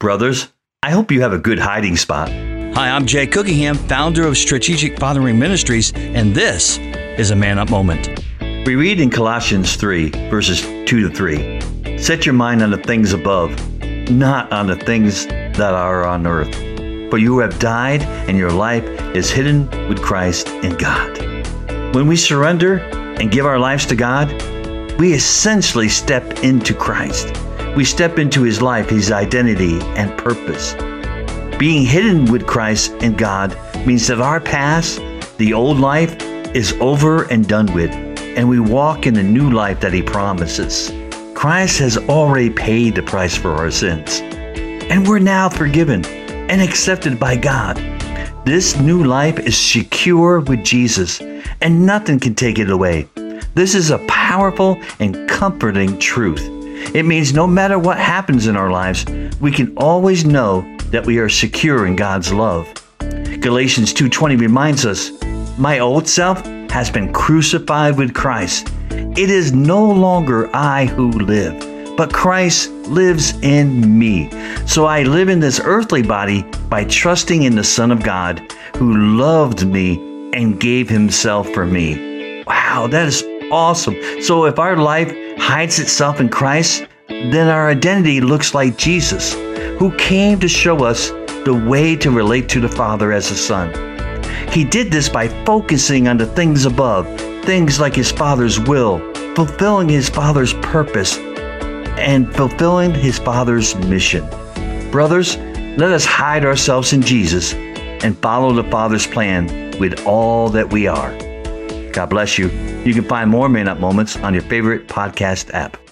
Brothers, I hope you have a good hiding spot. Hi, I'm Jay Cookingham, founder of Strategic Fathering Ministries, and this is a Man Up Moment. We read in Colossians 3, verses 2 to 3 Set your mind on the things above, not on the things that are on earth. For you have died, and your life is hidden with Christ in God. When we surrender and give our lives to God, we essentially step into Christ. We step into His life, His identity, and purpose. Being hidden with Christ and God means that our past, the old life, is over and done with, and we walk in the new life that He promises. Christ has already paid the price for our sins, and we're now forgiven and accepted by God. This new life is secure with Jesus, and nothing can take it away. This is a powerful and comforting truth. It means no matter what happens in our lives, we can always know that we are secure in God's love. Galatians 2:20 reminds us, "My old self has been crucified with Christ. It is no longer I who live, but Christ lives in me. So I live in this earthly body by trusting in the Son of God who loved me and gave himself for me." Wow, that is awesome. So if our life hides itself in Christ, then our identity looks like Jesus, who came to show us the way to relate to the Father as a son. He did this by focusing on the things above, things like his Father's will, fulfilling his Father's purpose, and fulfilling his Father's mission. Brothers, let us hide ourselves in Jesus and follow the Father's plan with all that we are. God bless you. You can find more Man Up Moments on your favorite podcast app.